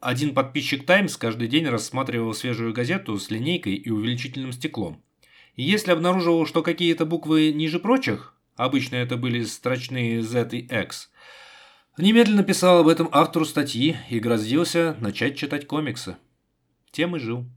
один подписчик «Таймс» каждый день рассматривал свежую газету с линейкой и увеличительным стеклом. И если обнаруживал, что какие-то буквы ниже прочих, обычно это были строчные Z и X, немедленно писал об этом автору статьи и грозился начать читать комиксы. Тем и жил.